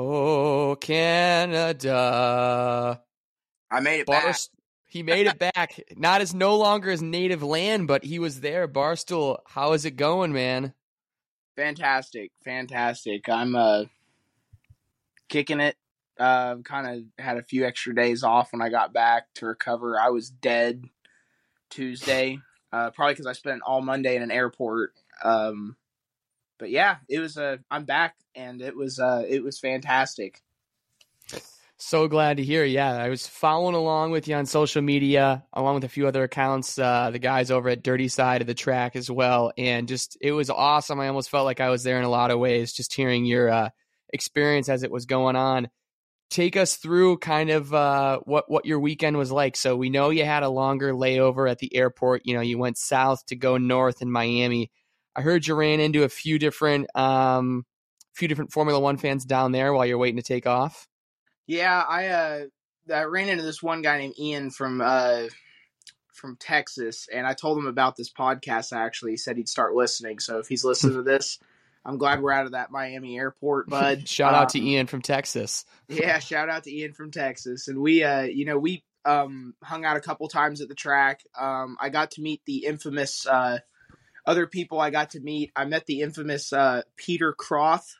Oh, Canada. I made it back. he made it back. Not as no longer his native land, but he was there. Barstool, how is it going, man? Fantastic, fantastic. I'm uh kicking it. Uh, kind of had a few extra days off when I got back to recover. I was dead Tuesday, uh, probably because I spent all Monday in an airport. Um, but yeah, it was. Uh, I'm back, and it was. Uh, it was fantastic. So glad to hear. Yeah, I was following along with you on social media, along with a few other accounts, uh, the guys over at Dirty Side of the Track as well, and just it was awesome. I almost felt like I was there in a lot of ways, just hearing your uh, experience as it was going on. Take us through kind of uh, what what your weekend was like. So we know you had a longer layover at the airport. You know, you went south to go north in Miami. I heard you ran into a few different um, few different Formula One fans down there while you're waiting to take off. Yeah, I uh I ran into this one guy named Ian from uh from Texas and I told him about this podcast I actually. He said he'd start listening. So if he's listening to this, I'm glad we're out of that Miami airport, bud. shout out to um, Ian from Texas. yeah, shout out to Ian from Texas. And we uh you know, we um hung out a couple times at the track. Um I got to meet the infamous uh other people I got to meet. I met the infamous uh Peter Croth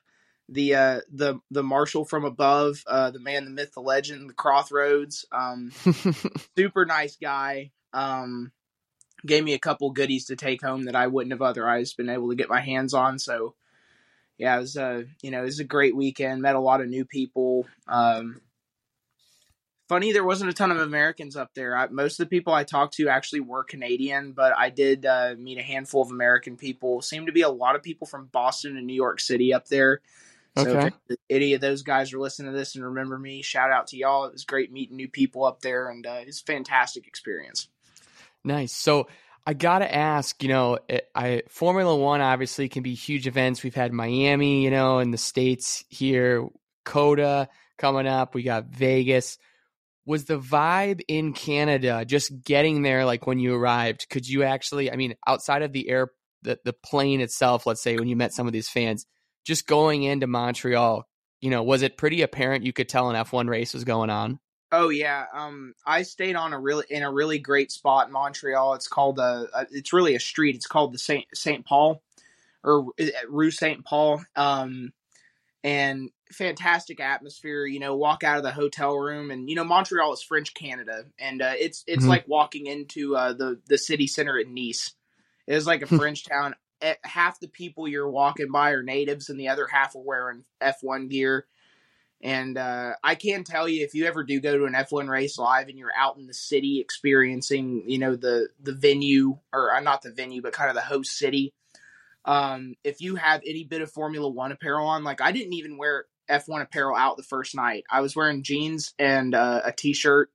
the uh, the the marshal from above, uh, the man, the myth, the legend, the Crothroads. Um, super nice guy. Um, gave me a couple goodies to take home that I wouldn't have otherwise been able to get my hands on. So yeah, it was a uh, you know it was a great weekend. Met a lot of new people. Um, funny there wasn't a ton of Americans up there. I, most of the people I talked to actually were Canadian, but I did uh, meet a handful of American people. Seemed to be a lot of people from Boston and New York City up there. So okay. if any of those guys are listening to this and remember me, shout out to y'all. It was great meeting new people up there, and uh, it's a fantastic experience. Nice. So I gotta ask, you know, it, I Formula One obviously can be huge events. We've had Miami, you know, in the states here, COTA coming up. We got Vegas. Was the vibe in Canada just getting there? Like when you arrived, could you actually? I mean, outside of the air, the the plane itself. Let's say when you met some of these fans just going into Montreal, you know, was it pretty apparent you could tell an F1 race was going on? Oh yeah, um, I stayed on a really in a really great spot in Montreal. It's called a, a it's really a street. It's called the Saint Saint Paul or uh, Rue Saint Paul. Um, and fantastic atmosphere. You know, walk out of the hotel room, and you know Montreal is French Canada, and uh, it's it's mm-hmm. like walking into uh, the the city center at Nice. It was like a French town. Eh, half the people you're walking by are natives and the other half are wearing F1 gear. And uh, I can tell you, if you ever do go to an F1 race live and you're out in the city experiencing, you know, the the venue or uh, not the venue, but kind of the host city. Um, if you have any bit of Formula One apparel on, like I didn't even wear F1 apparel out the first night. I was wearing jeans and uh, a t-shirt.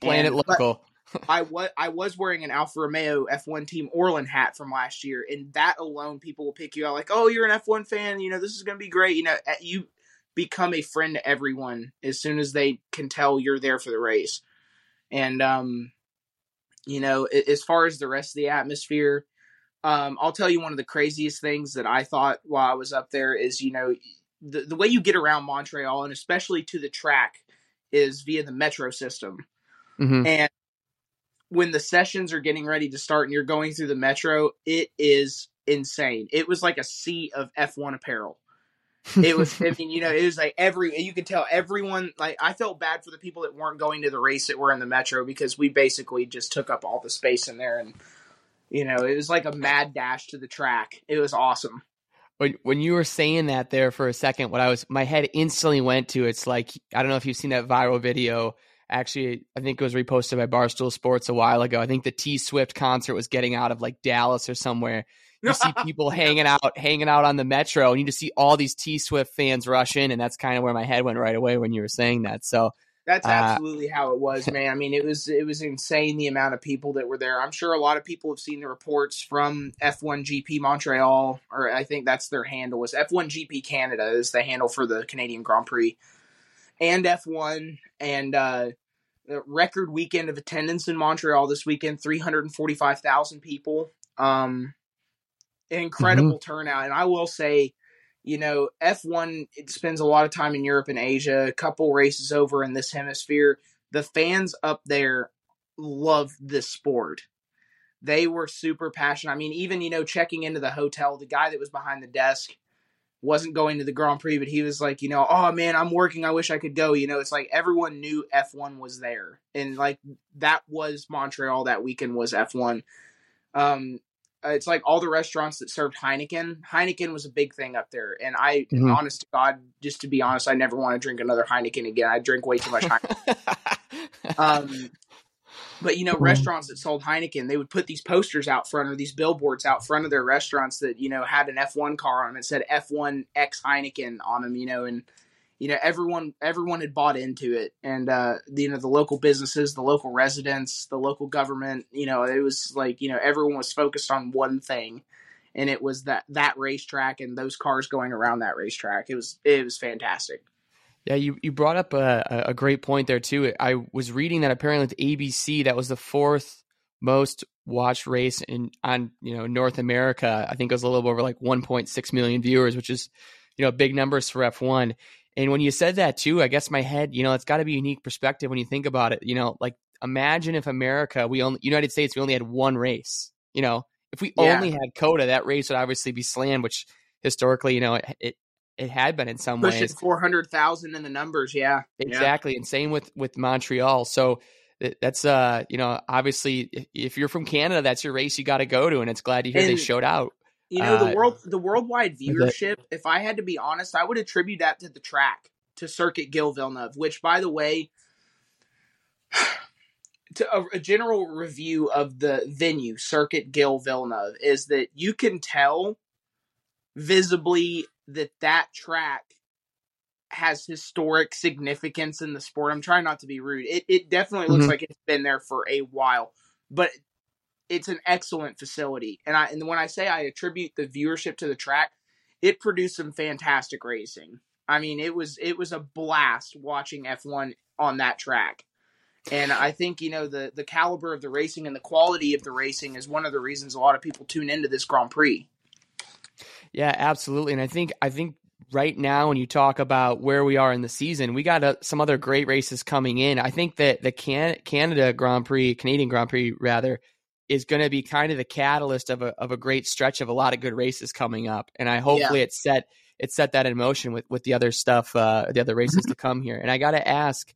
Playing it local. I was I was wearing an Alfa Romeo F1 Team Orlen hat from last year, and that alone, people will pick you out like, "Oh, you're an F1 fan. You know, this is going to be great." You know, you become a friend to everyone as soon as they can tell you're there for the race. And um, you know, as far as the rest of the atmosphere, um, I'll tell you one of the craziest things that I thought while I was up there is, you know, the the way you get around Montreal and especially to the track is via the metro system. Mm-hmm. And when the sessions are getting ready to start and you're going through the metro, it is insane. It was like a sea of F1 apparel. It was, I mean, you know, it was like every, you could tell everyone, like, I felt bad for the people that weren't going to the race that were in the metro because we basically just took up all the space in there. And, you know, it was like a mad dash to the track. It was awesome. When, when you were saying that there for a second, what I was, my head instantly went to, it's like, I don't know if you've seen that viral video actually I think it was reposted by Barstool Sports a while ago. I think the T Swift concert was getting out of like Dallas or somewhere. You see people hanging out, hanging out on the metro, and you just see all these T Swift fans rush in, and that's kind of where my head went right away when you were saying that. So that's uh, absolutely uh, how it was, man. I mean, it was it was insane the amount of people that were there. I'm sure a lot of people have seen the reports from F1 GP Montreal, or I think that's their handle was F1 GP Canada is the handle for the Canadian Grand Prix, and F1, and uh, record weekend of attendance in Montreal this weekend 345,000 people. Um, incredible mm-hmm. turnout. And I will say, you know, F1 it spends a lot of time in Europe and Asia, a couple races over in this hemisphere. The fans up there love this sport. They were super passionate. I mean, even, you know, checking into the hotel, the guy that was behind the desk wasn't going to the Grand Prix, but he was like, you know, oh man, I'm working. I wish I could go. You know, it's like everyone knew F1 was there. And like that was Montreal that weekend was F1. Um, it's like all the restaurants that served Heineken. Heineken was a big thing up there, and I, mm-hmm. honest to God, just to be honest, I never want to drink another Heineken again. I drink way too much Heineken. um, but you know, mm-hmm. restaurants that sold Heineken, they would put these posters out front or these billboards out front of their restaurants that you know had an F1 car on them. It said F1 X Heineken on them, you know, and you know everyone everyone had bought into it, and uh, you know the local businesses, the local residents, the local government, you know, it was like you know everyone was focused on one thing, and it was that that racetrack and those cars going around that racetrack. It was it was fantastic. Yeah, you, you brought up a, a great point there too. I was reading that apparently ABC, that was the fourth most watched race in on you know North America. I think it was a little over like 1.6 million viewers, which is you know big numbers for F1. And when you said that too, I guess my head, you know, it's got to be a unique perspective when you think about it. You know, like imagine if America, we only United States, we only had one race. You know, if we yeah. only had COTA, that race would obviously be slammed, which historically, you know, it, it it had been in some Pushing ways. Four hundred thousand in the numbers, yeah, exactly. Yeah. And same with with Montreal. So that's uh, you know, obviously, if you're from Canada, that's your race you got to go to, and it's glad to hear and, they showed out. You know, the uh, world, the worldwide viewership. If I had to be honest, I would attribute that to the track, to Circuit Gilles Villeneuve, which, by the way. To a, a general review of the venue, Circuit Gilles Villeneuve, is that you can tell visibly that that track has historic significance in the sport. I'm trying not to be rude. It it definitely looks mm-hmm. like it's been there for a while, but it's an excellent facility. And I and when I say I attribute the viewership to the track, it produced some fantastic racing. I mean, it was it was a blast watching F1 on that track. And I think, you know, the the caliber of the racing and the quality of the racing is one of the reasons a lot of people tune into this Grand Prix. Yeah, absolutely. And I think I think right now when you talk about where we are in the season, we got uh, some other great races coming in. I think that the Can- Canada Grand Prix, Canadian Grand Prix rather, is going to be kind of the catalyst of a of a great stretch of a lot of good races coming up. And I hopefully yeah. it set it set that in motion with with the other stuff, uh, the other races to come here. And I got to ask,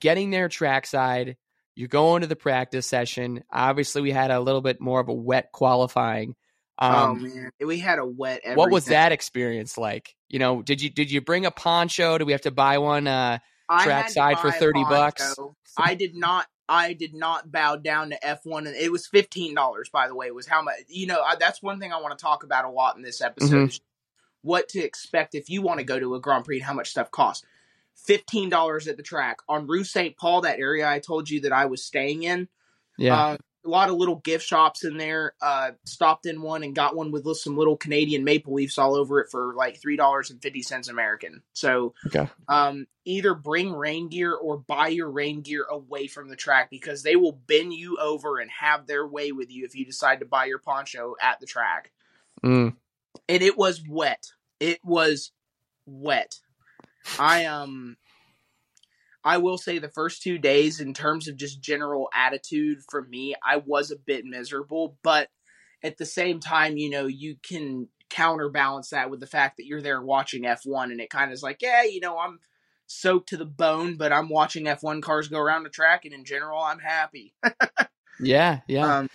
getting there trackside, you're going to the practice session. Obviously, we had a little bit more of a wet qualifying. Oh, um, oh man, we had a wet. Everything. What was that experience like? You know, did you did you bring a poncho? Do we have to buy one uh, trackside for thirty bucks? I did not. I did not bow down to F one, and it was fifteen dollars. By the way, was how much? You know, I, that's one thing I want to talk about a lot in this episode. Mm-hmm. what to expect if you want to go to a Grand Prix and how much stuff costs. Fifteen dollars at the track on Rue Saint Paul, that area I told you that I was staying in. Yeah. Uh, a lot of little gift shops in there. Uh, stopped in one and got one with some little Canadian maple leaves all over it for like three dollars and fifty cents American. So, okay. um, either bring rain gear or buy your rain gear away from the track because they will bend you over and have their way with you if you decide to buy your poncho at the track. Mm. And it was wet. It was wet. I um I will say the first two days, in terms of just general attitude for me, I was a bit miserable. But at the same time, you know, you can counterbalance that with the fact that you're there watching F1 and it kind of is like, yeah, you know, I'm soaked to the bone, but I'm watching F1 cars go around the track and in general, I'm happy. yeah, yeah. Um,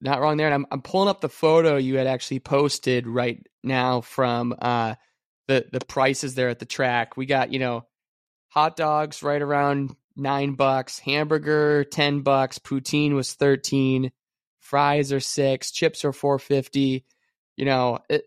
Not wrong there. And I'm, I'm pulling up the photo you had actually posted right now from uh, the, the prices there at the track. We got, you know, hot dogs right around nine bucks, hamburger ten bucks, poutine was thirteen, fries are six, chips are four fifty. You know, it,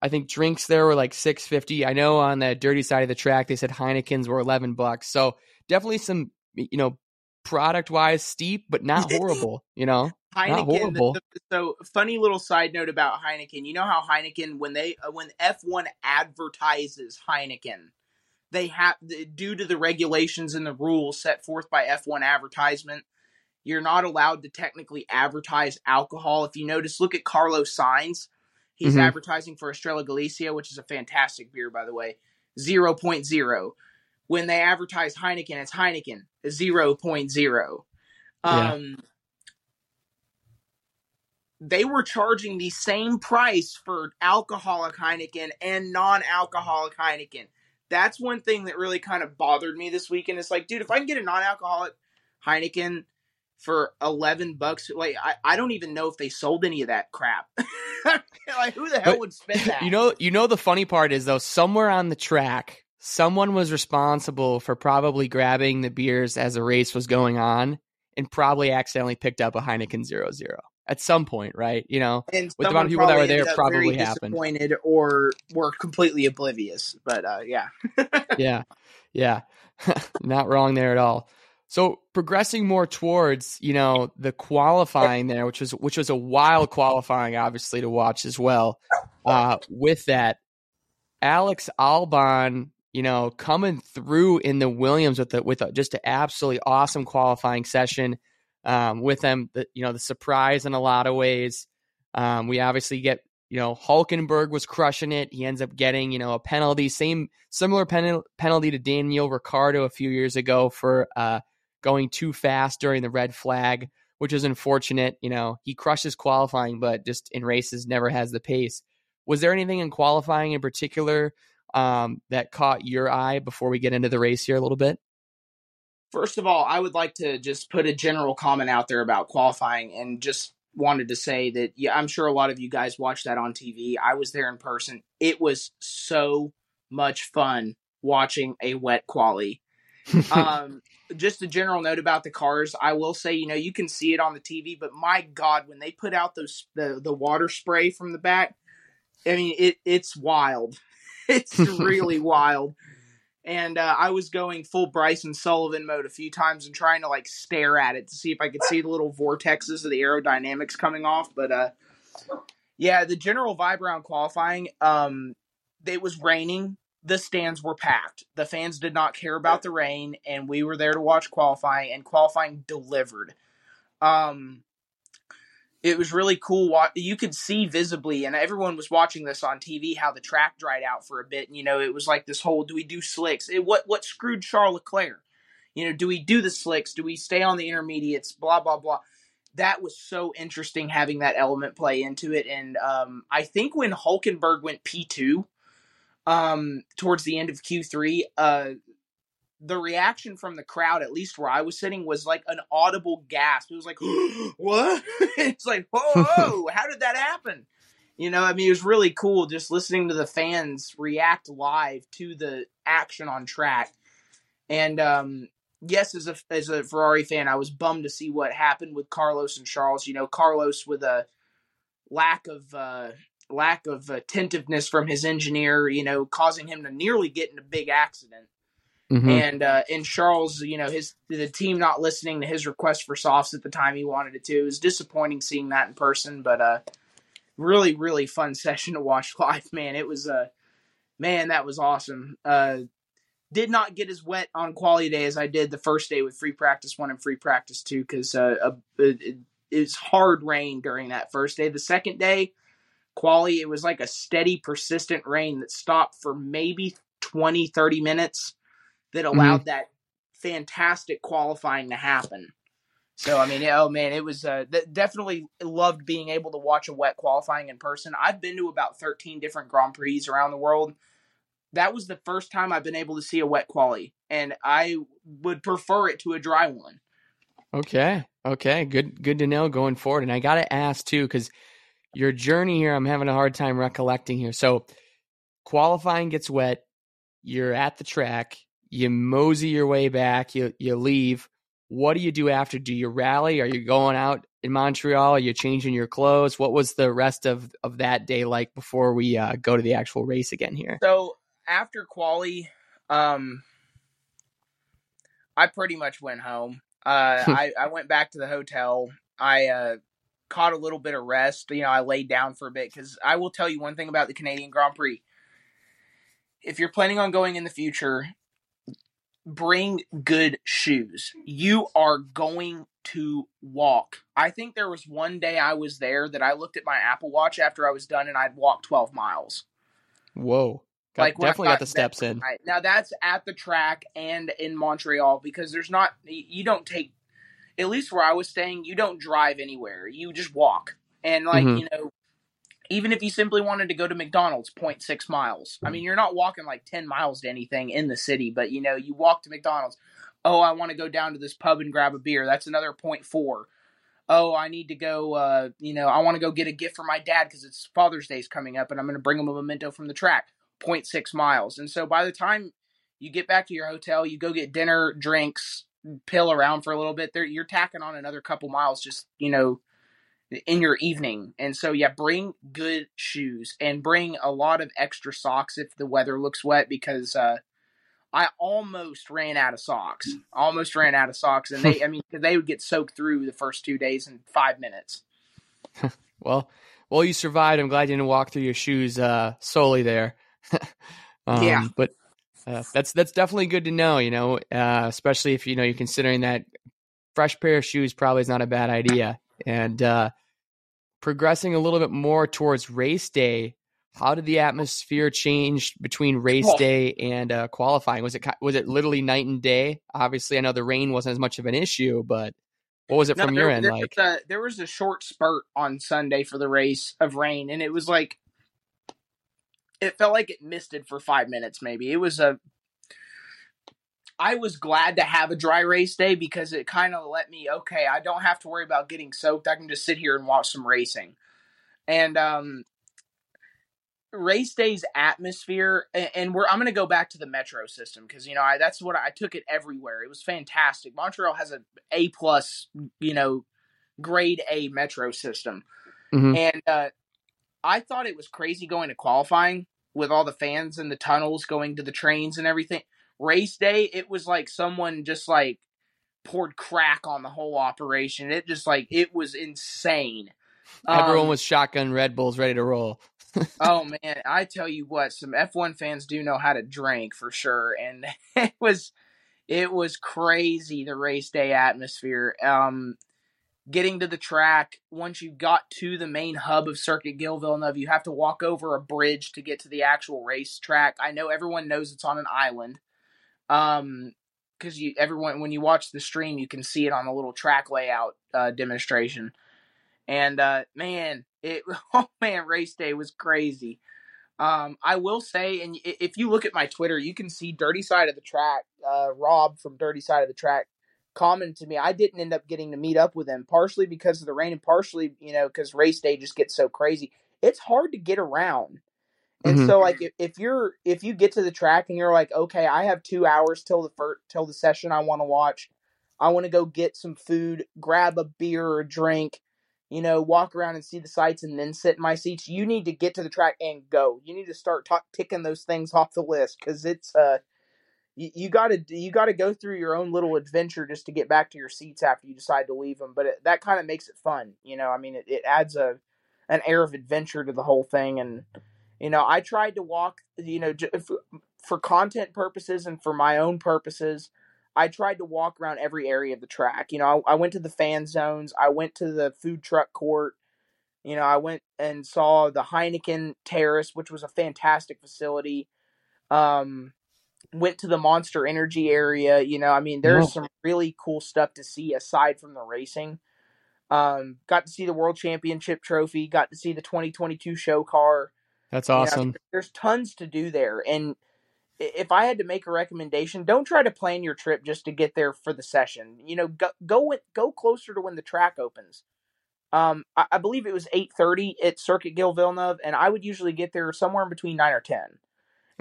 I think drinks there were like six fifty. I know on the dirty side of the track they said Heinekens were eleven bucks. So definitely some you know product wise steep, but not horrible. You know. Heineken. Not horrible. The, the, so, funny little side note about Heineken. You know how Heineken, when they uh, when F one advertises Heineken, they have due to the regulations and the rules set forth by F1 advertisement you're not allowed to technically advertise alcohol if you notice look at Carlos Sainz He's Mhm. advertising for Estrella Galicia, which is a fantastic beer, by the way, 0.0. When they advertise Heineken, it's Heineken, 0.0. Yeah. Um, they were charging the same price for alcoholic Heineken and non-alcoholic Heineken. That's one thing that really kind of bothered me this weekend. It's like, dude, if I can get a non-alcoholic Heineken for eleven bucks, like I, I don't even know if they sold any of that crap. like, who the hell But, would spend that? You know, you know the funny part is though, somewhere on the track, someone was responsible for probably grabbing the beers as the race was going on, and probably accidentally picked up a Heineken Zero Zero at some point, right? You know, and with the amount of people that were there, probably happened. disappointed or were completely oblivious. But uh, yeah, yeah, yeah, not wrong there at all. So progressing more towards you know the qualifying there, which was which was a wild qualifying, obviously to watch as well. Uh, with that, Alex Albon, you know, coming through in the Williams with the, with a, just an absolutely awesome qualifying session. Um, with them, the, you know, the surprise in a lot of ways. Um, we obviously get you know, Hulkenberg was crushing it. He ends up getting, you know, a penalty, same similar pen- penalty to Daniel Ricciardo a few years ago for uh, going too fast during the red flag, which is unfortunate. You know, he crushes qualifying, but just in races never has the pace. Was there anything in qualifying in particular um, that caught your eye before we get into the race here a little bit? First of all, I would like to just put a general comment out there about qualifying and just wanted to say that yeah, I'm sure a lot of you guys watched that on TV. I was there in person. It was so much fun watching a wet quali. um, just a general note about the cars. I will say, you know, you can see it on the TV, but my God, when they put out those the the water spray from the back, I mean, it it's wild. It's really wild. And uh, I was going full Bryson Sullivan mode a few times and trying to like stare at it to see if I could see the little vortexes of the aerodynamics coming off. But uh, yeah, the general vibe around qualifying, um, it was raining. The stands were packed. The fans did not care about the rain, and we were there to watch qualifying, and qualifying delivered. Um, it was really cool. You could see visibly, and everyone was watching this on TV, how the track dried out for a bit. And, you know, it was like this whole: do we do slicks? It, what what screwed Charles Leclerc? You know, do we do the slicks? Do we stay on the intermediates? Blah blah blah. That was so interesting having that element play into it. And um, I think when Hulkenberg went P two, um, towards the end of Q three, uh, the reaction from the crowd, at least where I was sitting, was like an audible gasp. It was like, "What?" it's like, "Whoa, whoa how did that happen?" You know, I mean, it was really cool just listening to the fans react live to the action on track. And um, yes, as a as a Ferrari fan, I was bummed to see what happened with Carlos and Charles. You know, Carlos with a lack of uh, lack of attentiveness from his engineer, you know, causing him to nearly get in a big accident. Mm-hmm. And uh, and Charles, you know, his the team not listening to his request for softs at the time he wanted it to. It was disappointing seeing that in person, but uh, really really fun session to watch live. Man, it was uh, man that was awesome. Uh, did not get as wet on quality day as I did the first day with free practice one and free practice two because uh, it, it was hard rain during that first day. The second day, quality it was like a steady persistent rain that stopped for maybe 20 30 minutes that allowed mm-hmm. that fantastic qualifying to happen. So I mean, oh man, it was uh, th- definitely loved being able to watch a wet qualifying in person. I've been to about 13 different Grand Prix around the world. That was the first time I've been able to see a wet quali, and I would prefer it to a dry one. Okay, okay, good, good to know going forward. And I got to ask too, because your journey here, I'm having a hard time recollecting here. So qualifying gets wet, you're at the track, you mosey your way back, you you leave. What do you do after? Do you rally? Are you going out in Montreal? Are you changing your clothes? What was the rest of, of that day like before we uh, go to the actual race again here? So after quali, um, I pretty much went home. Uh, I, I went back to the hotel. I uh, caught a little bit of rest. You know, I laid down for a bit because I will tell you one thing about the Canadian Grand Prix. If you're planning on going in the future, bring good shoes. You are going to walk. I think there was one day I was there that I looked at my Apple Watch after I was done and I'd walked 12 miles. Whoa. Got, like definitely got, got, the steps in. Right. Now that's at the track and in Montreal because there's not you don't take at least where I was staying, you don't drive anywhere. You just walk. And like, mm-hmm. you know, even if you simply wanted to go to McDonald's, 0.6 miles. I mean, you're not walking like 10 miles to anything in the city, but you know, you walk to McDonald's. Oh, I want to go down to this pub and grab a beer. That's another 0.4. Oh, I need to go, uh, you know, I want to go get a gift for my dad because it's Father's Day's coming up and I'm going to bring him a memento from the track. 0.6 miles. And so by the time you get back to your hotel, you go get dinner, drinks, pill around for a little bit, there you're tacking on another couple miles just, you know, in your evening. And so yeah, bring good shoes and bring a lot of extra socks if the weather looks wet because uh I almost ran out of socks. Almost ran out of socks and they I mean they would get soaked through the first 2 days in 5 minutes. well, well you survived. I'm glad you didn't walk through your shoes uh solely there. um, yeah. But uh, that's that's definitely good to know. You know, uh, especially if you know you're considering that fresh pair of shoes probably is not a bad idea. And uh, progressing a little bit more towards race day, how did the atmosphere change between race oh. day and uh, qualifying? Was it was it literally night and day? Obviously, I know the rain wasn't as much of an issue, but what was it no, from there, your end there like? Was a, there was a short spurt on Sunday for the race of rain, and it was like it felt like it misted for five minutes. Maybe it was a. I was glad to have a dry race day because it kind of let me okay. I don't have to worry about getting soaked. I can just sit here and watch some racing, and um, race day's atmosphere. And we're I'm going to go back to the metro system because you know I that's what I, took it everywhere. It was fantastic. Montreal has a A plus you know grade A metro system, mm-hmm. and uh, I thought it was crazy going to qualifying with all the fans in the tunnels going to the trains and everything. Race day, it was like someone just like poured crack on the whole operation. It just like it was insane. Everyone um, was shotgun Red Bulls ready to roll. oh man, I tell you what, some F1 fans do know how to drink for sure, and it was it was crazy the race day atmosphere. Um, getting to the track, once you got to the main hub of Circuit Gilles Villeneuve, you have to walk over a bridge to get to the actual race track. I know everyone knows it's on an island. Um, because you everyone when you watch the stream, you can see it on a little track layout uh, demonstration. And uh, man, it oh man, race day was crazy. Um, I will say, and if you look at my Twitter, you can see Dirty Side of the Track. Uh, Rob from Dirty Side of the Track commented to me. I didn't end up getting to meet up with him, partially because of the rain and partially, you know, because race day just gets so crazy. It's hard to get around. And mm-hmm. so, like, if, if you're if you get to the track and you're like, okay, I have two hours till the first, till the session I want to watch. I want to go get some food, grab a beer or a drink, you know, walk around and see the sights, and then sit in my seats. You need to get to the track and go. You need to start t- ticking those things off the list because it's uh you, got to you got to go through your own little adventure just to get back to your seats after you decide to leave them. But it, that kind of makes it fun, you know. I mean, it, it adds a an air of adventure to the whole thing, and you know, I tried to walk, you know, for, content purposes and for my own purposes. I tried to walk around every area of the track. You know, I, I went to the fan zones. I went to the food truck court. You know, I went and saw the Heineken Terrace, which was a fantastic facility. Um, went to the Monster Energy area. You know, I mean, there's yeah. some really cool stuff to see aside from the racing. Um, got to see the World Championship trophy. Got to see the 2022 show car. That's awesome. You know, there's tons to do there, and if I had to make a recommendation, don't try to plan your trip just to get there for the session. You know, go go go closer to when the track opens. Um, I, I believe it was eight thirty at Circuit Gilles Villeneuve, and I would usually get there somewhere in between nine or ten.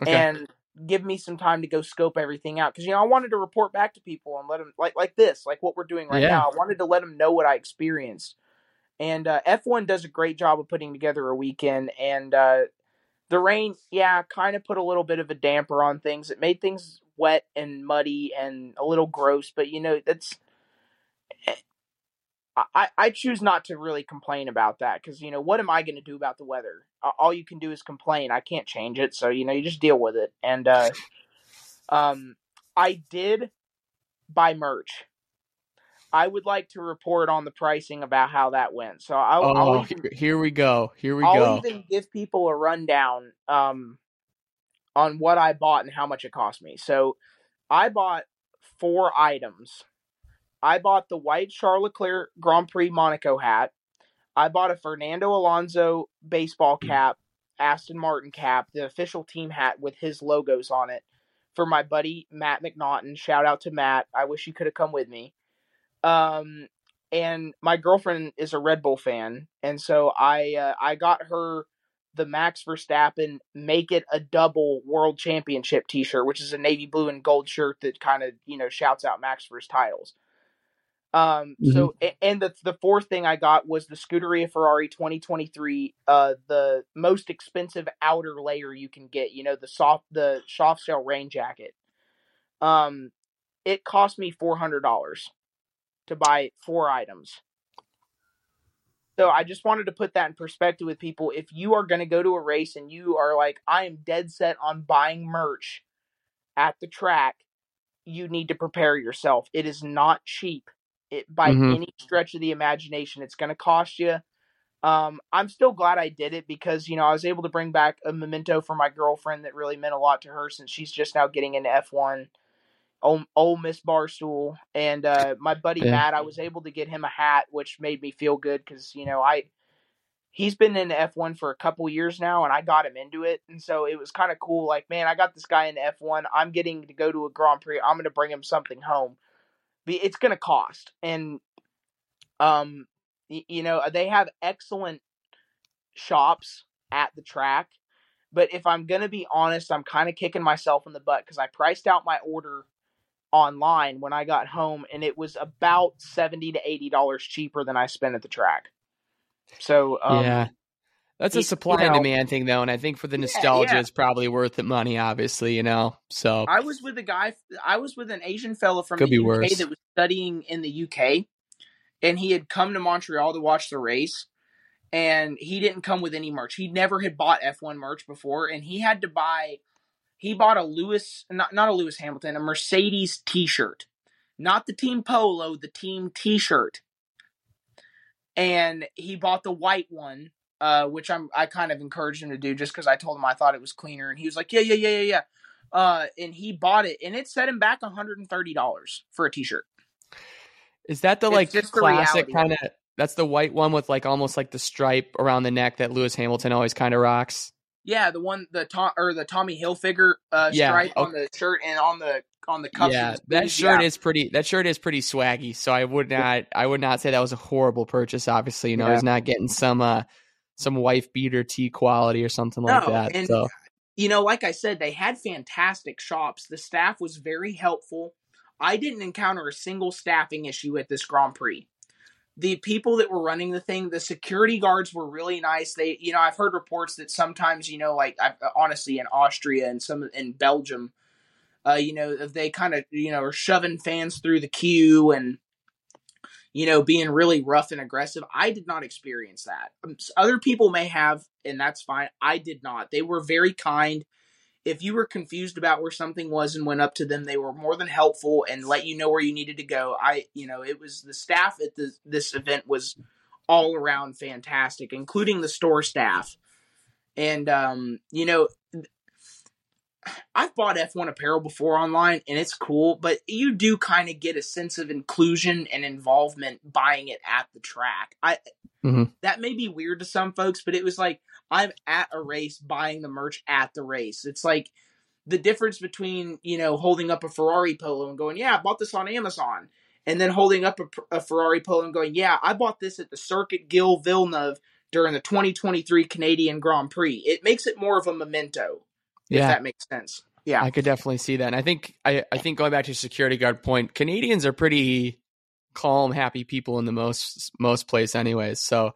Okay. And give me some time to go scope everything out because you know I wanted to report back to people and let them like like this, like what we're doing right yeah. now. I wanted to let them know what I experienced, and uh, F1 does a great job of putting together a weekend. And uh, the rain, yeah, kind of put a little bit of a damper on things. It made things wet and muddy and a little gross, but you know that's I, I choose not to really complain about that because you know what am I going to do about the weather? All you can do is complain. I can't change it, so you know you just deal with it. And uh, um, I did buy merch. I would like to report on the pricing about how that went. So I'll, oh, I'll even, here we go. Here we go. I'll even give people a rundown um, on what I bought and how much it cost me. So I bought four items. I bought the white Charles Leclerc Grand Prix Monaco hat. I bought a Fernando Alonso baseball Hmm. cap, Aston Martin cap, the official team hat with his logos on it for my buddy Matt McNaughton. Shout out to Matt. I wish you could have come with me. Um, and my girlfriend is a Red Bull fan, and so I uh, I got her the Max Verstappen "Make It a Double" World Championship T-shirt, which is a navy blue and gold shirt that kind of you know shouts out Max for his titles. Um, so and the the fourth thing I got was the Scuderia Ferrari 2023, uh, the most expensive outer layer you can get. You know the soft the soft shell rain jacket. Um, it cost me four hundred dollars to buy four items. So I just wanted to put that in perspective with people. If you are going to go to a race and you are like, I am dead set on buying merch at the track, you need to prepare yourself. It is not cheap. It by Mhm. any stretch of the imagination. It's going to cost you. Um, I'm still glad I did it because you know I was able to bring back a memento for my girlfriend that really meant a lot to her since she's just now getting into F1 old, old Miss Barstool, and uh, my buddy Yeah. Matt. I was able to get him a hat, which made me feel good because you know I he's been in F one for a couple years now, and I got him into it, and so it was kind of cool. Like, man, I got this guy in F one. I'm getting to go to a Grand Prix. I'm going to bring him something home. It's going to cost, and um, you know they have excellent shops at the track. But if I'm going to be honest, I'm kind of kicking myself in the butt because I priced out my order online when I got home, and it was about seventy to eighty dollars cheaper than I spent at the track. So um, yeah. That's a you supply and demand thing, though, and I think for the nostalgia, yeah. it's probably worth the money. Obviously, you know. So I was with a guy. I was with an Asian fellow from Could the be UK worse. that was studying in the UK, and he had come to Montreal to watch the race. And he didn't come with any merch. He never had bought F1 merch before, and he had to buy. He bought a Lewis, not not a Lewis Hamilton, a Mercedes T-shirt, not the team polo, the team T-shirt. And he bought the white one, uh, which I'm I kind of encouraged him to do just because I told him I thought it was cleaner, and he was like, yeah, yeah, yeah, yeah, yeah. Uh, and he bought it, and it set him back $130 for a T-shirt. is that the It's like classic kind of? That's the white one with like almost like the stripe around the neck that Lewis Hamilton always kind of rocks. Yeah, the one the Tom or the Tommy Hilfiger uh, Yeah, stripe on the shirt and on the on the cuffs. yeah, that shirt Yeah. is pretty. That shirt is pretty swaggy. So I would not. I would not say that was a horrible purchase. Obviously, you know, Yeah. he's not getting some uh some wife beater T quality or something like that. and- so you know, like I said, they had fantastic shops. The staff was very helpful. I didn't encounter a single staffing issue at this Grand Prix. The people that were running the thing, the security guards were really nice. They, you know, I've heard reports that sometimes, you know, like I, honestly in Austria and some in Belgium, uh, you know, they kind of, you know, are shoving fans through the queue and, you know, being really rough and aggressive. I did not experience that. Um, Other people may have, and that's fine. I did not. They were very kind. If you were confused about where something was and went up to them, they were more than helpful and let you know where you needed to go. I, you know, it was the staff at the, this event was all around fantastic, including the store staff. And, um, you know, I've bought F1 apparel before online and it's cool, but you do kind of get a sense of inclusion and involvement buying it at the track. I Mhm. that may be weird to some folks, but it was like I'm at a race buying the merch at the race. It's like the difference between, you know, holding up a Ferrari polo and going, "Yeah, I bought this on Amazon." And then holding up a, a Ferrari polo and going, "Yeah, I bought this at the Circuit Gilles Villeneuve during the 2023 Canadian Grand Prix." It makes it more of a memento if yeah, that makes sense. Yeah. I could definitely see that. And I think I, I think going back to your security guard point, Canadians are pretty calm, happy people in the most most place, anyways. So,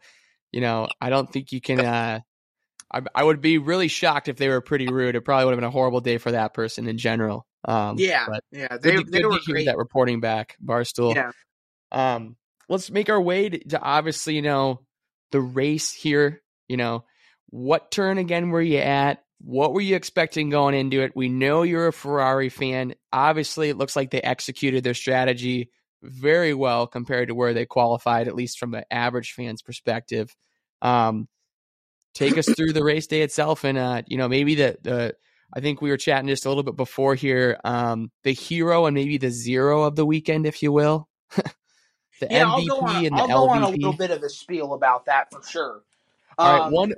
you know, I don't think you can. Uh, I, I would be really shocked if they were pretty rude. It probably would have been a horrible day for that person in general. Um, yeah. yeah. good They, to, they good were to hear great. that reporting back, Barstool. Yeah. Um, let's make our way to, to obviously, you know, the race here. You know, what turn again were you at? what were you expecting going into it? We know you're a Ferrari fan. Obviously, it looks like they executed their strategy very well compared to where they qualified, at least from an average fan's perspective. Um, take us through the race day itself, and uh, you know maybe the the I think we were chatting just a little bit before here. Um, the hero and maybe the zero of the weekend, if you will. the yeah, MVP I'll go on, and the I'll go on a little bit of a spiel about that for sure. All um, right, one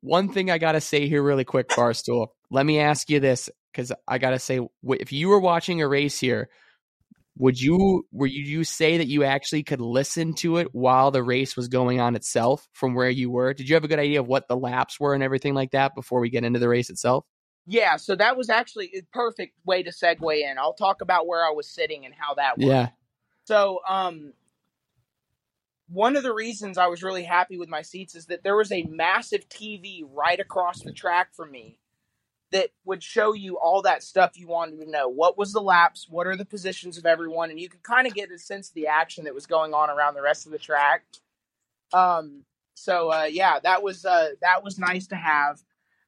one thing I gotta say here, really quick, Barstool. Let me ask you this, because I gotta say, if you were watching a race here, would you were you, you say that you actually could listen to it while the race was going on itself from where you were? Did you have a good idea of what the laps were and everything like that before we get into the race itself? Yeah, so that was actually a perfect way to segue in. I'll talk about where I was sitting and how that worked. Yeah. So, um, one of the reasons I was really happy with my seats is that there was a massive TV right across the track from me that would show you all that stuff you wanted to know. What was the laps? What are the positions of everyone? And you could kind of get a sense of the action that was going on around the rest of the track. Um, so uh, yeah, that was uh, that was nice to have.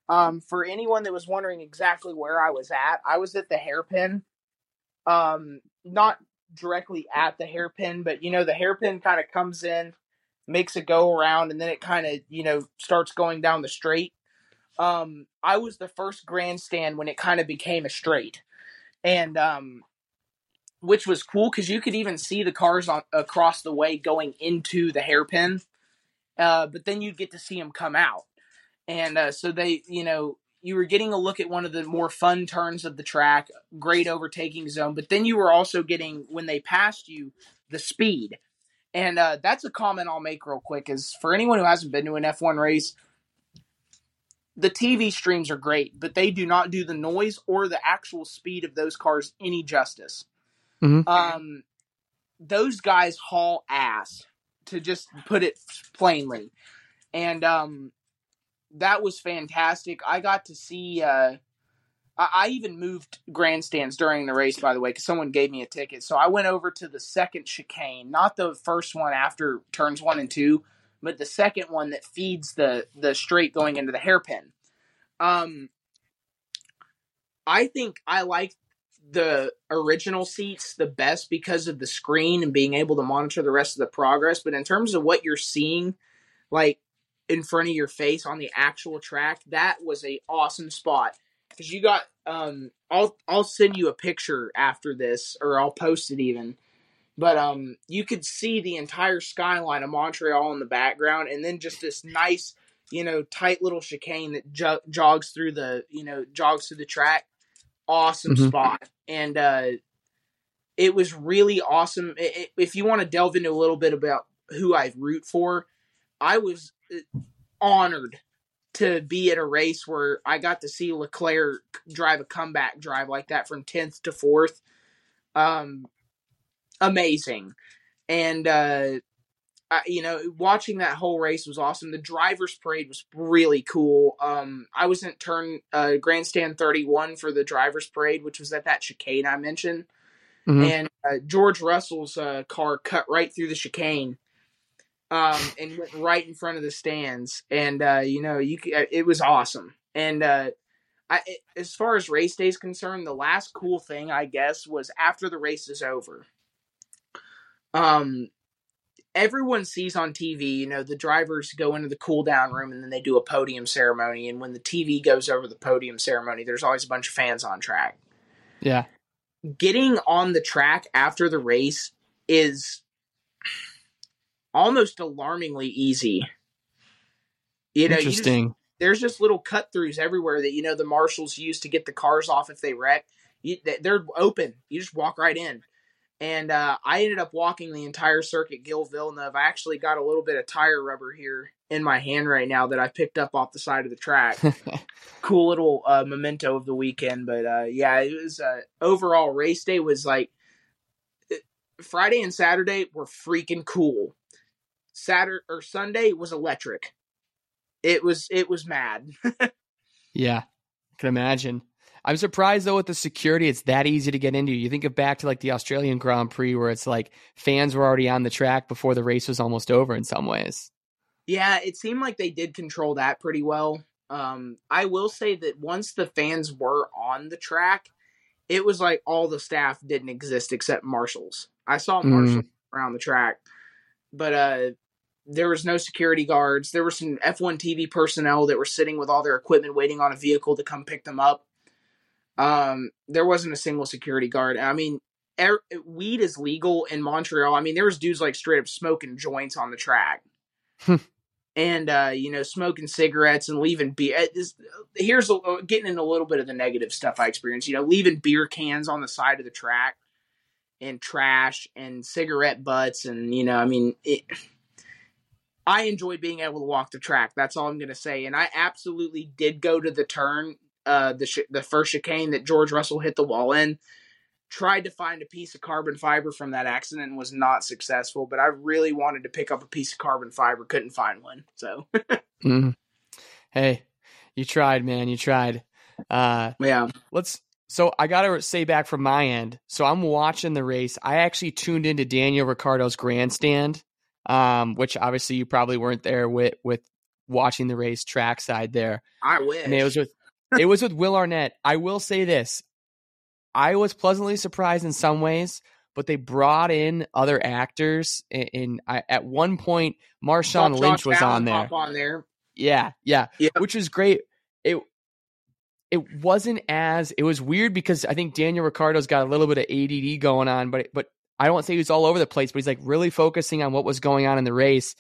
Um, for anyone that was wondering exactly where I was at, I was at the hairpin. Um, not directly at the hairpin, but you know, the hairpin kind of comes in, makes a go around, and then it kind of, you know, starts going down the straight. Um, I was the first grandstand when it kind of became a straight. And um which was cool because you could even see the cars on across the way going into the hairpin. Uh, but then you'd get to see them come out. And uh, so they, you know, you were getting a look at one of the more fun turns of the track, great overtaking zone, but then you were also getting when they passed you the speed. And uh, that's a comment I'll make real quick is for anyone who hasn't been to an F1 race, the TV streams are great, but they do not do the noise or the actual speed of those cars any justice. Mm-hmm. Um, those guys haul ass, to just put it plainly. And um, that was fantastic. I got to see. Uh, I, I even moved grandstands during the race, by the way, because someone gave me a ticket. So I went over to the second chicane, not the first one after turns one and two, but the second one that feeds the the straight going into the hairpin. Um, I think I like the original seats the best because of the screen and being able to monitor the rest of the progress. But in terms of what you're seeing, like in front of your face on the actual track, that was a awesome spot because you got. Um, I'll I'll send you a picture after this, or I'll post it even. But um, you could see the entire skyline of Montreal in the background, and then just this nice, you know, tight little chicane that jo- jogs through the, you know, jogs through the track. Awesome mm-hmm. spot, and uh, it was really awesome. It, it, if you want to delve into a little bit about who I root for, I was uh, honored to be at a race where I got to see Leclerc drive a comeback drive like that from 10th to 4th. Um, amazing. And, uh, I, you know, watching that whole race was awesome. The driver's parade was really cool. Um, I was in turn uh, grandstand 31 for the driver's parade, which was at that chicane I mentioned. Mm-hmm. And uh, George Russell's uh, car cut right through the chicane um, and went right in front of the stands. And uh, you know, you uh, it was awesome. And uh, I, as far as race day is concerned, the last cool thing I guess was after the race is over um everyone sees on TV, you know, the drivers go into the cool down room and then they do a podium ceremony. And when the TV goes over the podium ceremony, there's always a bunch of fans on track. Yeah. Getting on the track after the race is almost alarmingly easy. You know, Interesting. You just, there's just little cut throughs everywhere that, you know, the marshals use to get the cars off if they wreck. You, they're open. You just walk right in and uh, I ended up walking the entire circuit Gilles Villeneuve. I actually got a little bit of tire rubber here in my hand right now that I picked up off the side of the track. cool little uh, memento of the weekend, but uh, yeah, it was uh, overall race day was like Friday and Saturday were freaking cool. Saturday or Sunday was electric. It was it was mad. yeah, I can imagine. I'm surprised though with the security, it's that easy to get into. You think of back to like the Australian Grand Prix where it's like fans were already on the track before the race was almost over in some ways. Yeah, it seemed like they did control that pretty well. Um, I will say that once the fans were on the track, it was like all the staff didn't exist except marshals. I saw marshals around the track, but uh, there was no security guards. There were some F1 TV personnel that were sitting with all their equipment waiting on a vehicle to come pick them up. Um, there wasn't a single security guard. I mean, er, weed is legal in Montreal. I mean, there was dudes like straight up smoking joints on the track. and uh, you know, smoking cigarettes and leaving beer. Here's a, uh, getting into a little bit of the negative stuff I experienced. You know, leaving beer cans on the side of the track and trash and cigarette butts, and you know, I mean, it, I enjoyed being able to walk the track. That's all I'm going to say. And I absolutely did go to the turn, uh, the sh- the first chicane that George Russell hit the wall in tried to find a piece of carbon fiber from that accident and was not successful but i really wanted to pick up a piece of carbon fiber couldn't find one so. Mm. hey you tried man you tried. Uh yeah. let's so i gotta say back from my end so i'm watching the race. I actually tuned into daniel Ricciardo's grandstand um which obviously you probably weren't there with with watching the race trackside there. I wish. And it was with it was with will arnett i will say this I was pleasantly surprised in some ways, but they brought in other actors. And, at one point, Marshawn Lynch was on there. on there. Yeah, yeah, which was great. It it wasn't as it was weird because I think Daniel Ricciardo's got a little bit of ADD going on, but but I don't say he's all over the place, but he's like really focusing on what was going on in the race.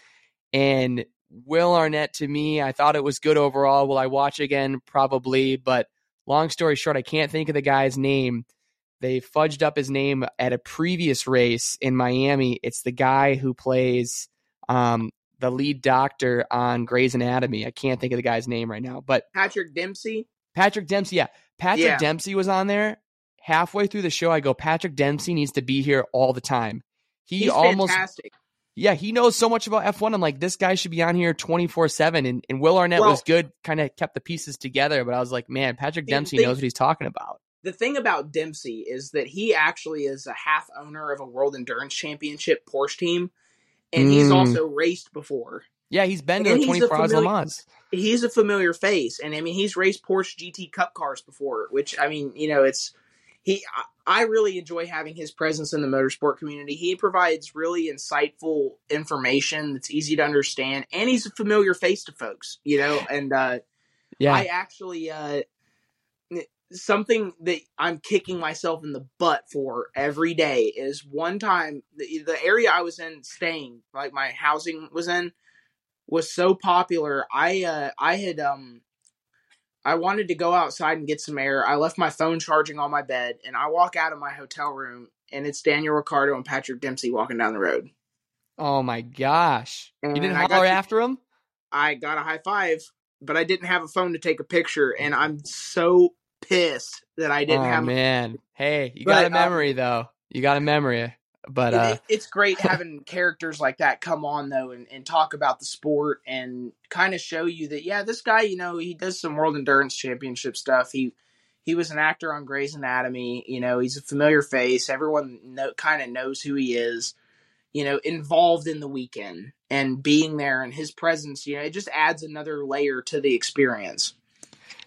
And Will Arnett to me, I thought it was good overall. Will I watch again? Probably, but long story short, I can't think of the guy's name. They fudged up his name at a previous race in Miami. It's the guy who plays um, the lead doctor on Grey's Anatomy. I can't think of the guy's name right now, but Patrick Dempsey. Patrick Dempsey, yeah. Patrick yeah. Dempsey was on there. Halfway through the show, I go, Patrick Dempsey needs to be here all the time. He He's almost fantastic. Yeah, he knows so much about F1. I'm like, this guy should be on here 24 7. And, and Will Arnett well, was good, kind of kept the pieces together. But I was like, man, Patrick Dempsey thing, knows what he's talking about. The thing about Dempsey is that he actually is a half owner of a World Endurance Championship Porsche team. And mm. he's also raced before. Yeah, he's been to 24 hours Le Mans. He's a familiar face. And I mean, he's raced Porsche GT Cup cars before, which, I mean, you know, it's he I really enjoy having his presence in the motorsport community. He provides really insightful information that's easy to understand, and he's a familiar face to folks, you know. And uh, yeah, I actually uh, something that I'm kicking myself in the butt for every day is one time the, the area I was in staying, like my housing was in, was so popular. I uh, I had um I wanted to go outside and get some air. I left my phone charging on my bed, and I walk out of my hotel room, and it's Daniel Ricciardo and Patrick Dempsey walking down the road. Oh my gosh! And you didn't holler after him? I got a high five, but I didn't have a phone to take a picture, and I'm so pissed that I didn't oh, have. man, hey, you but, got a memory um, though. You got a memory. But uh, it, it's great having characters like that come on though and, and talk about the sport and kind of show you that yeah, this guy, you know, he does some World Endurance Championship stuff. He he was an actor on Grey's Anatomy. You know, he's a familiar face. Everyone know, kind of knows who he is. You know, involved in the weekend and being there and his presence. You know, it just adds another layer to the experience.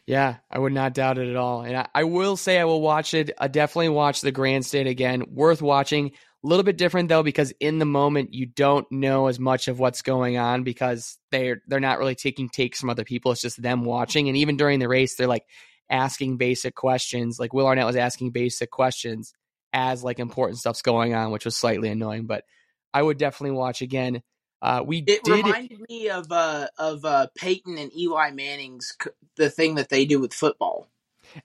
Yeah, I would not doubt it at all. And I, I will say I will watch it. I definitely watch the grandstand again. Worth watching. A little bit different though because in the moment you don't know as much of what's going on because they're they're not really taking takes from other people. It's just them watching, and even during the race, they're like asking basic questions. Like Will Arnett was asking basic questions as like important stuff's going on, which was slightly annoying. But I would definitely watch again. Uh, we it did reminded me of uh, of uh, Peyton and Eli Manning's the thing that they do with football.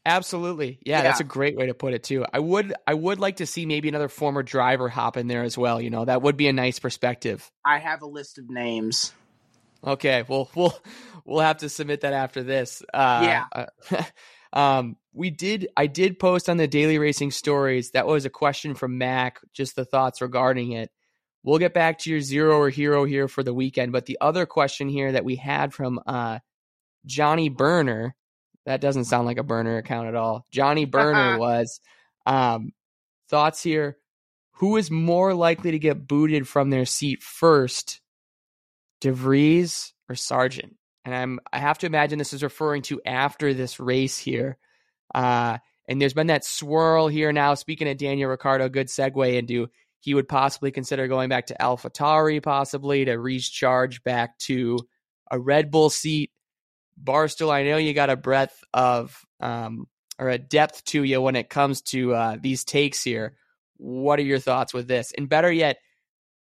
Absolutely. Yeah, yeah, that's a great way to put it too. I would I would like to see maybe another former driver hop in there as well, you know. That would be a nice perspective. I have a list of names. Okay, well we'll we'll have to submit that after this. Uh, yeah. Uh, um we did I did post on the daily racing stories. That was a question from Mac, just the thoughts regarding it. We'll get back to your zero or hero here for the weekend, but the other question here that we had from uh Johnny Burner that doesn't sound like a burner account at all. Johnny Burner was um, thoughts here. Who is more likely to get booted from their seat first, de Vries or Sargeant? and I'm I have to imagine this is referring to after this race here. Uh, and there's been that swirl here now. Speaking of Daniel Ricciardo, good segue into he would possibly consider going back to AlphaTauri, possibly to recharge back to a Red Bull seat. Barstool, I know you got a breadth of um, or a depth to you when it comes to uh, these takes here. What are your thoughts with this? And better yet,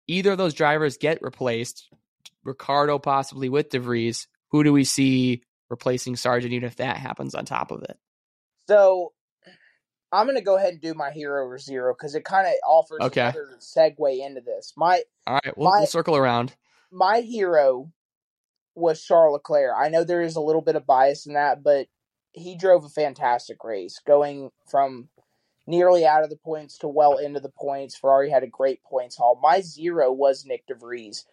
either of those drivers get replaced, Ricciardo possibly with de Vries. Who do we see replacing Sargeant, even if that happens on top of it? So I'm going to go ahead and do my hero or zero because it kind of offers okay. another segue into this. My all right, we'll, my, we'll circle around. My hero was Charles Leclerc. I know there is a little bit of bias in that, but he drove a fantastic race, going from nearly out of the points to well into the points. Ferrari had a great points haul. My zero was Nyck de Vries.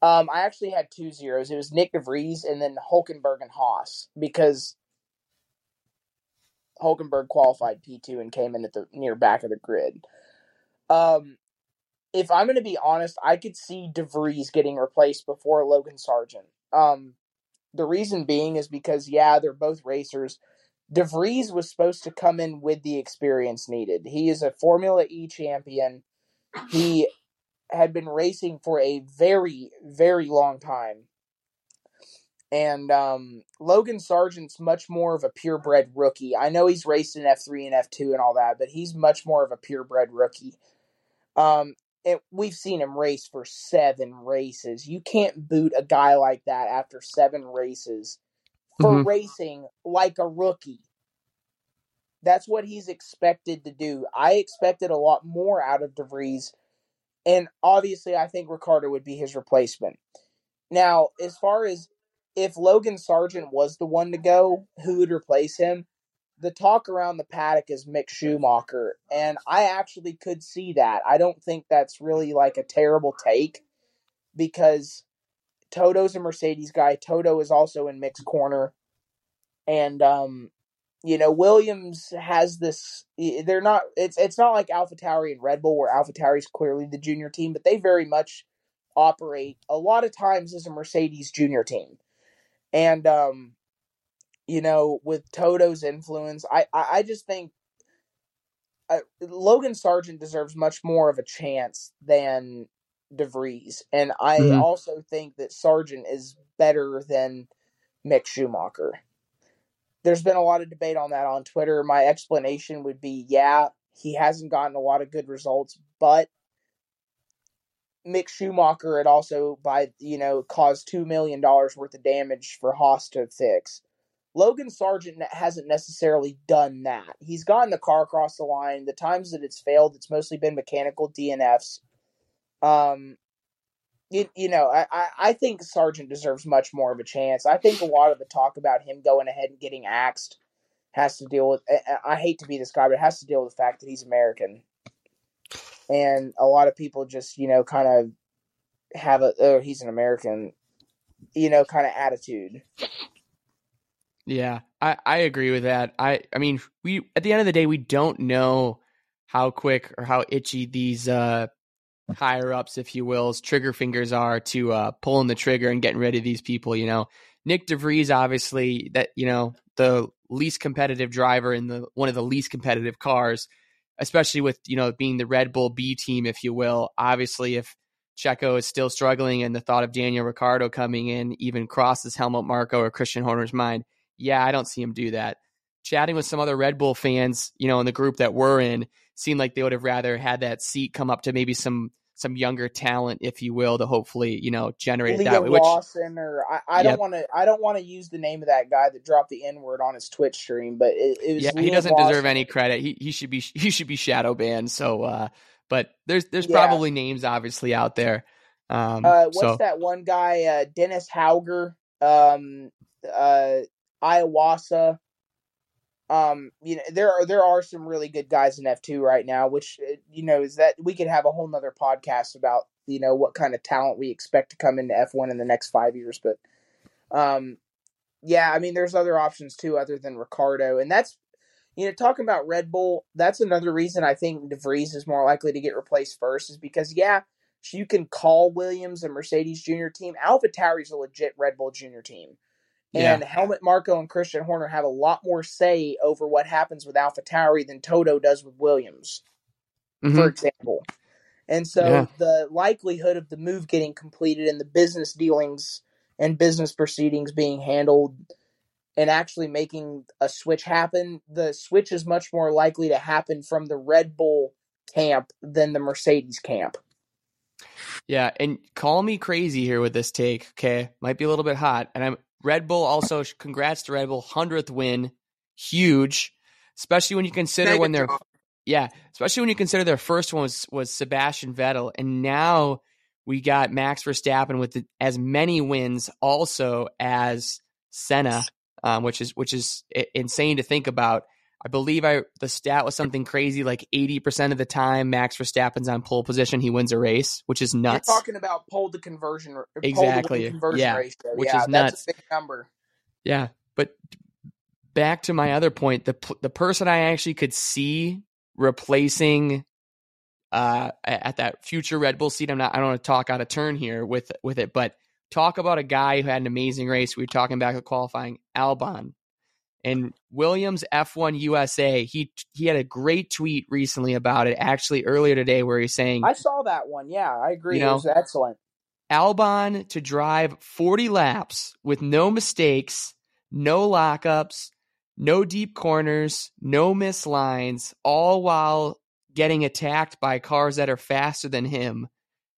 Um, I actually had two zeros. It was Nyck de Vries and then Hulkenberg and Haas because Hulkenberg qualified P2 and came in at the near back of the grid. Um, if I'm going to be honest, I could see de Vries getting replaced before Logan Sargeant. Um, the reason being is because, yeah, they're both racers. De Vries was supposed to come in with the experience needed. He is a Formula E champion. He had been racing for a very, very long time. And um, Logan Sargeant's much more of a purebred rookie. I know he's raced in F3 and F2 and all that, but he's much more of a purebred rookie. Um, it, we've seen him race for seven races. You can't boot a guy like that after seven races for mm-hmm. racing like a rookie. That's what he's expected to do. I expected a lot more out of de Vries, and obviously, I think Ricciardo would be his replacement. Now, as far as if Logan Sargeant was the one to go, who would replace him? The talk around the paddock is Mick Schumacher, and I actually could see that. I don't think that's really like a terrible take because Toto's a Mercedes guy. Toto is also in Mick's corner, and um, you know Williams has this. They're not. It's it's not like AlphaTauri and Red Bull, where AlphaTauri is clearly the junior team, but they very much operate a lot of times as a Mercedes junior team, and um, you know, with Toto's influence, I, I, I just think uh, Logan Sargeant deserves much more of a chance than de Vries. And I mm-hmm. also think that Sargeant is better than Mick Schumacher. There's been a lot of debate on that on Twitter. My explanation would be yeah, he hasn't gotten a lot of good results, but Mick Schumacher had also by you know caused two million dollars worth of damage for Haas to fix. Logan Sargeant hasn't necessarily done that. He's gotten the car across the line. The times that it's failed, it's mostly been mechanical DNFs. Um, you, you know, I, I think Sargeant deserves much more of a chance. I think a lot of the talk about him going ahead and getting axed has to deal with. I hate to be this guy, but it has to deal with the fact that he's American, and a lot of people just you know kind of have a oh he's an American, you know, kind of attitude. Yeah, I, I agree with that. I I mean, we at the end of the day, we don't know how quick or how itchy these uh, higher ups, if you will's trigger fingers are to uh, pulling the trigger and getting rid of these people. You know, Nyck de Vries, obviously, that you know the least competitive driver in the one of the least competitive cars, especially with you know being the Red Bull B team, if you will. Obviously, if Checo is still struggling and the thought of Daniel Ricciardo coming in even crosses Helmut Marko or Christian Horner's mind yeah, I don't see him do that. Chatting with some other Red Bull fans, you know, in the group that we're in, seemed like they would have rather had that seat come up to maybe some some younger talent, if you will, to hopefully you know generate it that way. Which, Lawson, or I, I yep. don't want to, I don't want to use the name of that guy that dropped the N word on his Twitch stream, but it, it was yeah, he doesn't Lawson. deserve any credit. He he should be he should be shadow banned. So, uh, but there's there's yeah. probably names obviously out there. Um, uh, what's so. that one guy, uh, Dennis Hauger? Um, uh, Iwasa. Um, you know, there are there are some really good guys in F two right now, which uh, you know is that we could have a whole nother podcast about you know what kind of talent we expect to come into F one in the next five years. But, um, yeah, I mean, there's other options too other than Ricciardo, and that's you know talking about Red Bull. That's another reason I think de Vries is more likely to get replaced first, is because yeah, you can call Williams a Mercedes junior team. AlphaTauri is a legit Red Bull junior team. And yeah. Helmut Marko and Christian Horner have a lot more say over what happens with AlphaTauri than Toto does with Williams, mm-hmm. for example. And so yeah. the likelihood of the move getting completed and the business dealings and business proceedings being handled and actually making a switch happen, the switch is much more likely to happen from the Red Bull camp than the Mercedes camp. Yeah, and call me crazy here with this take, okay? Might be a little bit hot. And I'm Red Bull also congrats to Red Bull 100th win. Huge, especially when you consider when they're yeah, especially when you consider their first one was was Sebastian Vettel and now we got Max Verstappen with the, as many wins also as Senna um, which is which is insane to think about. I believe I the stat was something crazy like 80% of the time Max Verstappen's on pole position, he wins a race, which is nuts. You're talking about pole to conversion exactly. To conversion yeah. ratio. Which yeah, is nuts. That's a big number. Yeah, but back to my other point, the the person I actually could see replacing uh at that future Red Bull seat, I'm not I don't want to talk out of turn here with with it, but talk about a guy who had an amazing race. We were talking back at qualifying, Albon. And Williams F1 USA, he he had a great tweet recently about it, actually earlier today, where he's saying I saw that one. Yeah, I agree. You know, it was excellent. Albon to drive 40 laps with no mistakes, no lockups, no deep corners, no miss lines, all while getting attacked by cars that are faster than him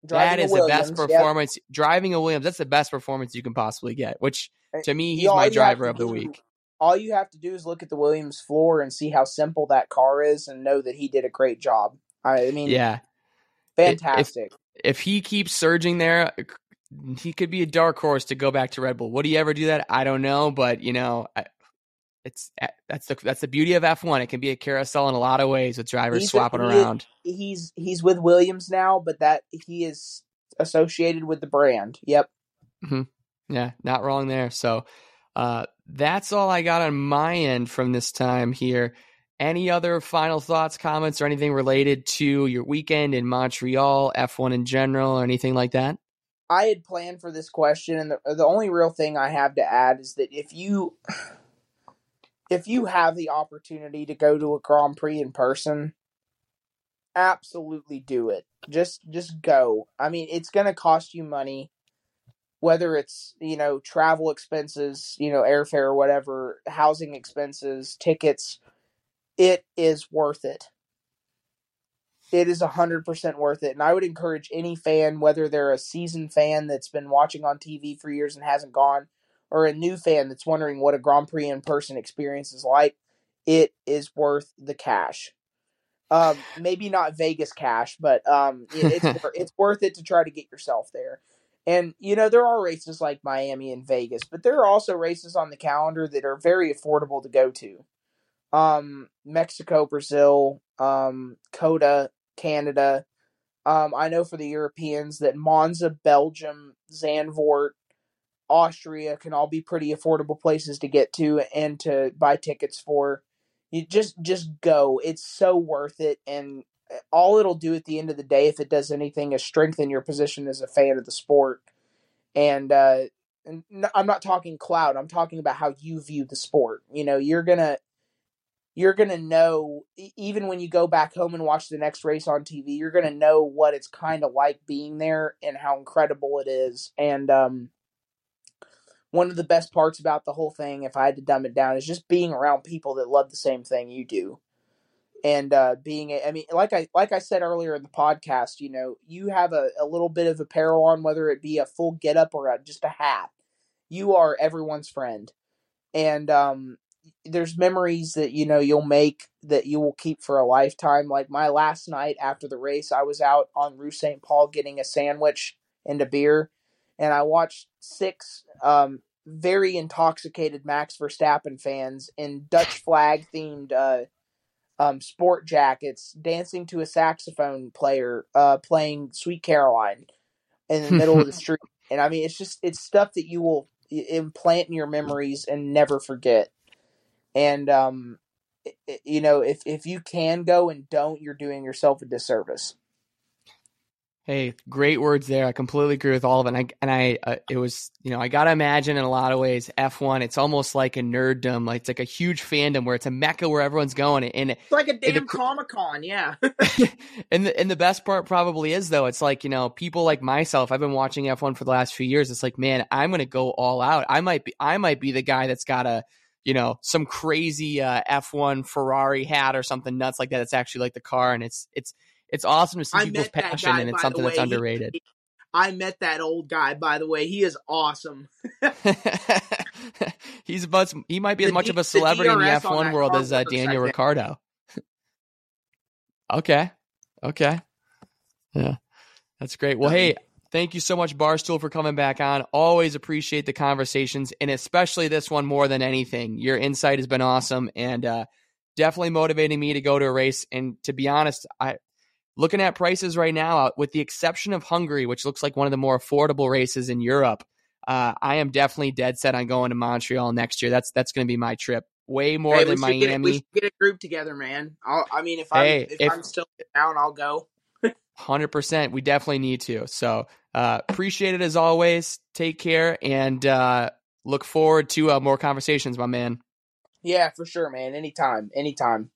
Driving that is the best performance. Yep. Driving a Williams, that's the best performance you can possibly get. Which eh, to me, he's my driver of the week. All you have to do is look at the Williams floor and see how simple that car is, and know that he did a great job. I mean, yeah, fantastic. If, if he keeps surging there, he could be a dark horse to go back to Red Bull. Would he ever do that? I don't know, but you know, it's eh, that's the that's the beauty of F1. It can be a carousel in a lot of ways with drivers he's swapping around. He's he's with Williams now, but that he is associated with the brand. Yep. Mm-hmm. Yeah, not wrong there. So uh, that's all I got on my end from this time here. Any other final thoughts, comments, or anything related to your weekend in Montreal, F1 in general, or anything like that? I had planned for this question, and the, the only real thing I have to add is that if you if you have the opportunity to go to a Grand Prix in person, absolutely do it. Just just go. I mean, it's going to cost you money whether it's, you know, travel expenses, you know, airfare or whatever, housing expenses, tickets, it is worth it. It is 100% worth it. And I would encourage any fan, whether they're a seasoned fan that's been watching on TV for years and hasn't gone, or a new fan that's wondering what a Grand Prix in person experience is like, it is worth the cash. Um, maybe not Vegas cash, but um, it's it's worth it to try to get yourself there. And you know there are races like Miami and Vegas, but there are also races on the calendar that are very affordable to go to. Um, Mexico, Brazil, um, COTA, Canada. Um, I know for the Europeans that Monza, Belgium, Zandvoort, Austria can all be pretty affordable places to get to and to buy tickets for. You just just go. It's so worth it and all it'll do at the end of the day if it does anything is strengthen your position as a fan of the sport. And uh and I'm not talking cloud. I'm talking about how you view the sport. You know, you're to you're to know even when you go back home and watch the next race on TV, you're to know what it's kind of like being there and how incredible it is. And um one of the best parts about the whole thing, if I had to dumb it down, is just being around people that love the same thing you do. And uh, being, I mean, like I like I said earlier in the podcast, you know, you have a, a little bit of apparel on, whether it be a full get up or a, just a hat. You are everyone's friend, and um, there's memories that you know you'll make that you will keep for a lifetime. Like my last night after the race, I was out on Rue St. Paul getting a sandwich and a beer, and I watched six um, very intoxicated Max Verstappen fans in Dutch flag themed uh, um, sport jackets dancing to a saxophone player uh, playing Sweet Caroline in the middle of the street. And I mean, it's just it's stuff that you will implant in your memories and never forget. And um, it, you know, if if you can go and don't, you're doing yourself a disservice. Hey, great words there. I completely agree with all of it. And I, and I uh, it was, you know, I got to imagine in a lot of ways, F1, it's almost like a nerddom. Like it's like a huge fandom where it's a mecca where everyone's going. And it's like a damn Comic Con. Yeah. and, the, and the best part probably is, though, it's like, you know, people like myself, I've been watching F1 for the last few years. It's like, man, I'm going to go all out. I might be, I might be the guy that's got a, you know, some crazy uh, F1 Ferrari hat or something nuts like that. It's actually like the car. And it's, it's, it's awesome to see I people's passion, guy, and it's something that's underrated. He, I met that old guy, by the way. He is awesome. He's much. He might be as much D, of a celebrity in the F one world as uh, Daniel Ricciardo. okay, okay, yeah, that's great. Well, hey, thank you so much, Barstool, for coming back on. Always appreciate the conversations, and especially this one more than anything. Your insight has been awesome, and uh, definitely motivating me to go to a race. And to be honest, I looking at prices right now, uh, with the exception of Hungary, which looks like one of the more affordable races in Europe, uh, I am definitely dead set on going to Montreal next year. That's that's going to be my trip. Way more hey, than Miami. Get, we should get a group together, man. I'll, i mean, if, hey, I'm, if, if I'm still down, I'll go. Hundred percent. We definitely need to. So uh, appreciate it as always. Take care and uh, look forward to uh, more conversations, my man. Yeah, for sure, man. Anytime, anytime.